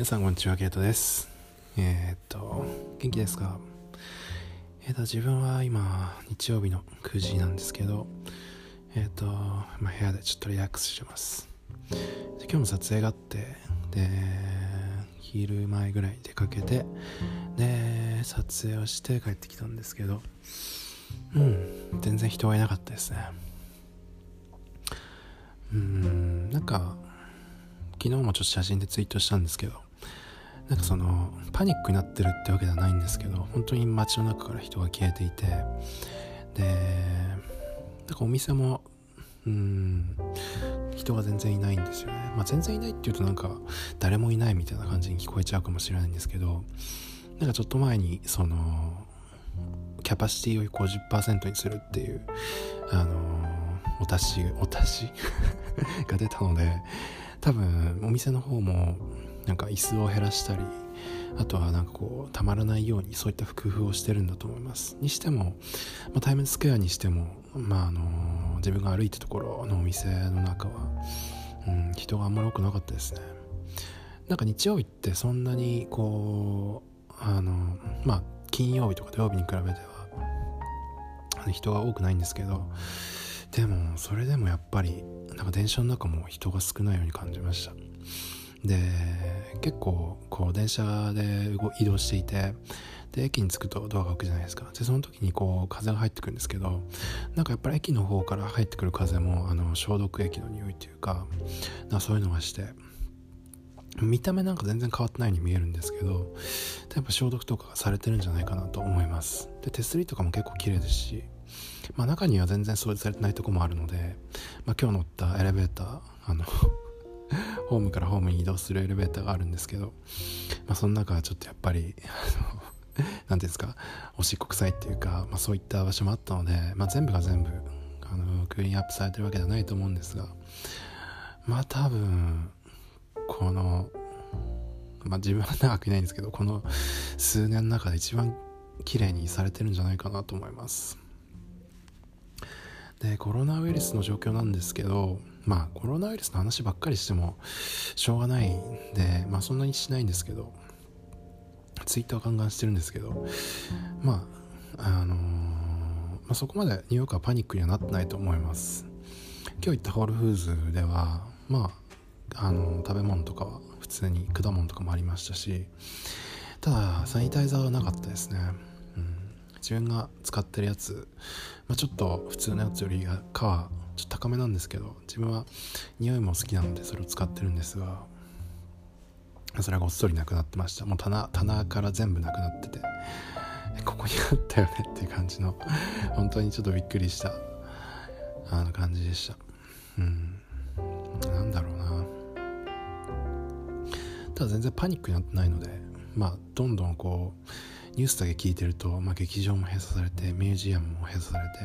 皆さんこんにちは、ケイトです。えー、っと、元気ですか？えー、っと、自分は今、日曜日の9時なんですけど、えー、っと、まあ、部屋でちょっとリラックスしてます。で今日も撮影があって、で、昼前ぐらい出かけて、で、撮影をして帰ってきたんですけど、うん、全然人がいなかったですね。うーん、なんか、昨日もちょっと写真でツイートしたんですけどなんかそのパニックになってるってわけではないんですけど本当に街の中から人が消えていてでなんかお店もうん人が全然いないんですよね、まあ、全然いないっていうとなんか誰もいないみたいな感じに聞こえちゃうかもしれないんですけどなんかちょっと前にそのキャパシティを50%にするっていうあのお達しお達し？が出たので多分お店の方もなんか椅子を減らしたりあとはなんかこうたまらないようにそういった工夫をしてるんだと思います。にしても、まあ、タイムズスクエアにしてもまああの自分が歩いたところのお店の中は、うん、人があんまり多くなかったですね。なんか日曜日ってそんなにこうあのまあ金曜日とか土曜日に比べては人が多くないんですけどでもそれでもやっぱりなんか電車の中も人が少ないように感じました。で結構こう電車で移動していてで駅に着くとドアが開くじゃないですか。でその時にこう風が入ってくるんですけどなんかやっぱり駅の方から入ってくる風もあの消毒液の匂いというかなそういうのがして見た目なんか全然変わってないように見えるんですけどやっぱ消毒とかされてるんじゃないかなと思います。で手すりとかも結構綺麗ですしまあ、中には全然掃除されてないとこもあるので、まあ、今日乗ったエレベーターあの ホームからホームに移動するエレベーターがあるんですけど、まあ、その中はちょっとやっぱりあの 何ていうんですかおしっこ臭いっていうか、まあ、そういった場所もあったので、まあ、全部が全部あのクリーンアップされてるわけではないと思うんですがまあ多分このまあ自分は長くいないんですけどこの数年の中で一番綺麗にされてるんじゃないかなと思います。でコロナウイルスの状況なんですけどまあコロナウイルスの話ばっかりしてもしょうがないんでまあそんなにしないんですけどツイッターガンガンしてるんですけどまああのー、まあ、そこまでニューヨークはパニックにはなってないと思います。今日行ったホールフーズではまああのー、食べ物とかは普通に果物とかもありましたしただサニタイザーはなかったですね。自分が使ってるやつ、まあ、ちょっと普通のやつよりかはちょっと高めなんですけど自分は匂いも好きなのでそれを使ってるんですがそれがごっそりなくなってました。もう棚棚から全部なくなっててここにあったよねっていう感じの本当にちょっとびっくりしたあの感じでした。うん。なんだろうな。ただ全然パニックになってないのでまあどんどんこうニュースだけ聞いてると、まあ、劇場も閉鎖されてミュージアムも閉鎖されて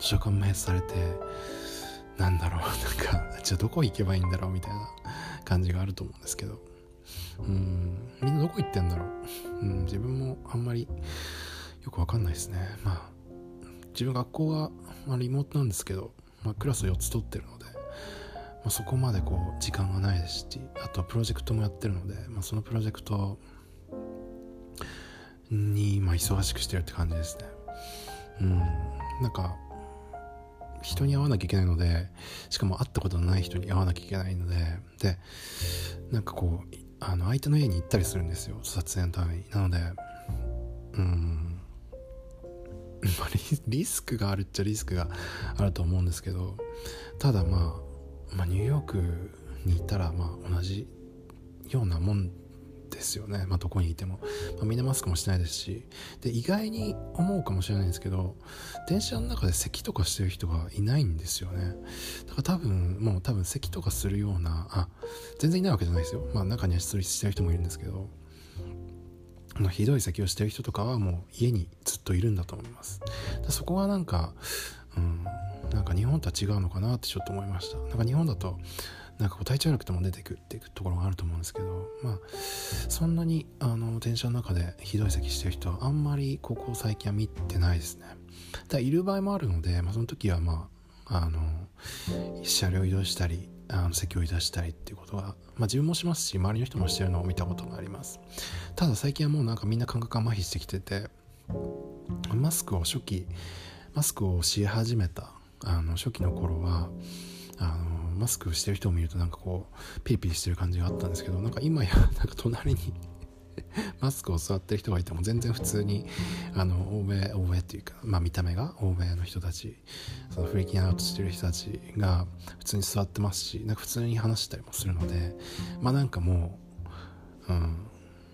図書館も閉鎖されてなんだろう なんかじゃあどこ行けばいいんだろうみたいな感じがあると思うんですけど。うんみんなどこ行ってんだろう、うん、自分もあんまりよくわかんないですね。まあ自分学校が、まあ、リモートなんですけど、まあ、クラス4つ取ってるので、まあ、そこまでこう時間がないですしあとはプロジェクトもやってるので、まあ、そのプロジェクトに今忙しくしてるって感じですね。うん。なんか人に会わなきゃいけないのでしかも会ったことのない人に会わなきゃいけないのででなんかこうあの相手の家に行ったりするんですよ。撮影のために。なのでうん。まあリスクがあるっちゃリスクがあると思うんですけどただまあ、まあ、ニューヨークにいたらまあ同じようなもんですよね、まあ、どこにいても、まあ、みんなマスクもしてないですし。で意外に思うかもしれないんですけど電車の中で咳とかしてる人がいないんですよね。だから多分もう多分咳とかするようなあ全然いないわけじゃないですよ。まあ中には出塁してる人もいるんですけど。ひどい咳をしてる人とかはもう家にずっといるんだと思います。そこがなんかうんなんか日本とは違うのかなってちょっと思いました。なんか日本だとなんかこう体調悪くても出てくっていくところがあると思うんですけどまあそんなにあの電車の中でひどい咳してる人はあんまりここ最近は見てないですね。ただいる場合もあるので、まあ、その時はまああの車両移動したりあの席をいたしたりっていうことは、まあ、自分もしますし周りの人もしてるのを見たことがあります。ただ最近はもうなんかみんな感覚が麻痺してきててマスクを初期マスクをし始めたあの初期の頃はあのマスクしてる人を見るとなんかこうピリピリしてる感じがあったんですけどなんか今や なんか隣に マスクを座ってる人がいても全然普通にあの欧米欧米っていうか、まあ、見た目が欧米の人たちそのフリーキンアウトしてる人たちが普通に座ってますしなんか普通に話したりもするのでまあなんかもう、うん、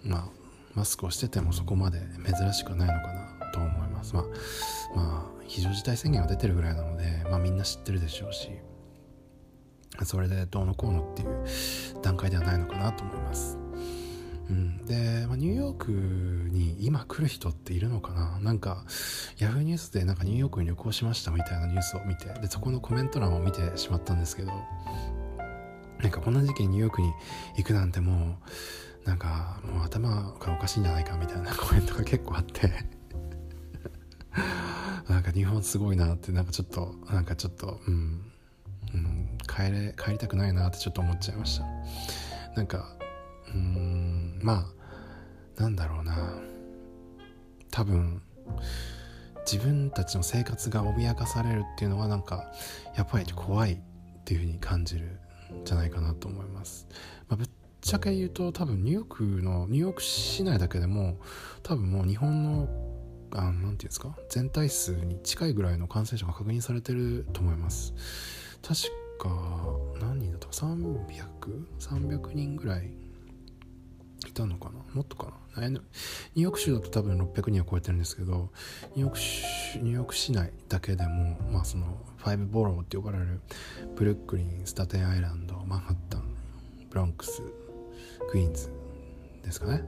まあマスクをしててもそこまで珍しくないのかなと思います。まあまあ非常事態宣言が出てるぐらいなので、まあ、みんな知ってるでしょうしそれでどうのこうのっていう段階ではないのかなと思います。うん、で、まあ、ニューヨークに今来る人っているのかな？なんかヤフーニュースでなんかニューヨークに旅行しましたみたいなニュースを見てでそこのコメント欄を見てしまったんですけどなんかこんな時期にニューヨークに行くなんてもうなんかもう頭がおかしいんじゃないかみたいな コメントが結構あって。なんか日本すごいなってなんかちょっとなんかちょっとうん、うん、帰れ帰りたくないなってちょっと思っちゃいました。なんかうんまあなんだろうな。多分自分たちの生活が脅かされるっていうのはなんかやっぱり怖いっていうふうに感じるんじゃないかなと思います、まあ、ぶっちゃけ言うと多分ニューヨークのニューヨーク市内だけでも多分もう日本のあなんていうんですか全体数に近いぐらいの感染者が確認されてると思います。確か何人だったか 300?300 人ぐらいいたのかな？もっとかな？ニューヨーク州だと多分600人は超えてるんですけどニューヨークニューヨーク市内だけでも、まあ、その5ボローって呼ばれるブルックリンスタテンアイランドマンハッタンブロンクスクイーンズですかね？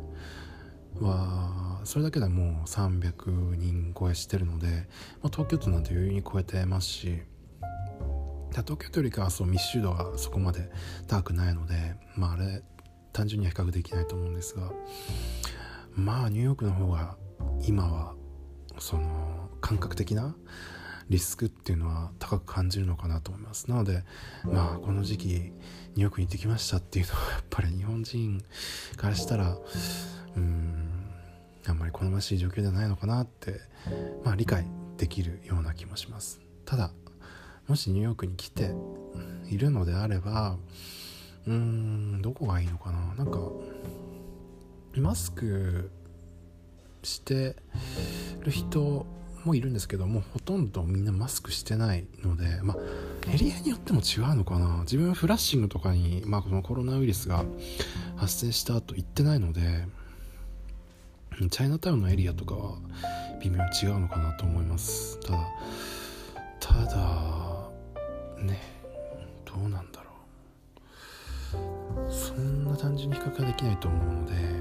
はそれだけでもう300人超えしてるので、まあ、東京都なんて余裕に超えてますし東京都よりかはそう密集度がそこまで高くないのでまああれ単純には比較できないと思うんですがまあニューヨークの方が今はその感覚的なリスクっていうのは高く感じるのかなと思います。なのでまあこの時期ニューヨークに行ってきましたっていうのはやっぱり日本人からしたらうんあんまり好ましい状況ではないのかなってまあ理解できるような気もします。ただもしニューヨークに来ているのであればうーんどこがいいのかな？なんかマスクしてる人もいるんですけどもほとんどみんなマスクしてないのでまあエリアによっても違うのかな？自分フラッシングとかに、まあ、このコロナウイルスが発生した後行ってないのでチャイナタウンのエリアとかは微妙に違うのかなと思います。ただただねどうなんだろう。そんな単純に比較はできないと思うので。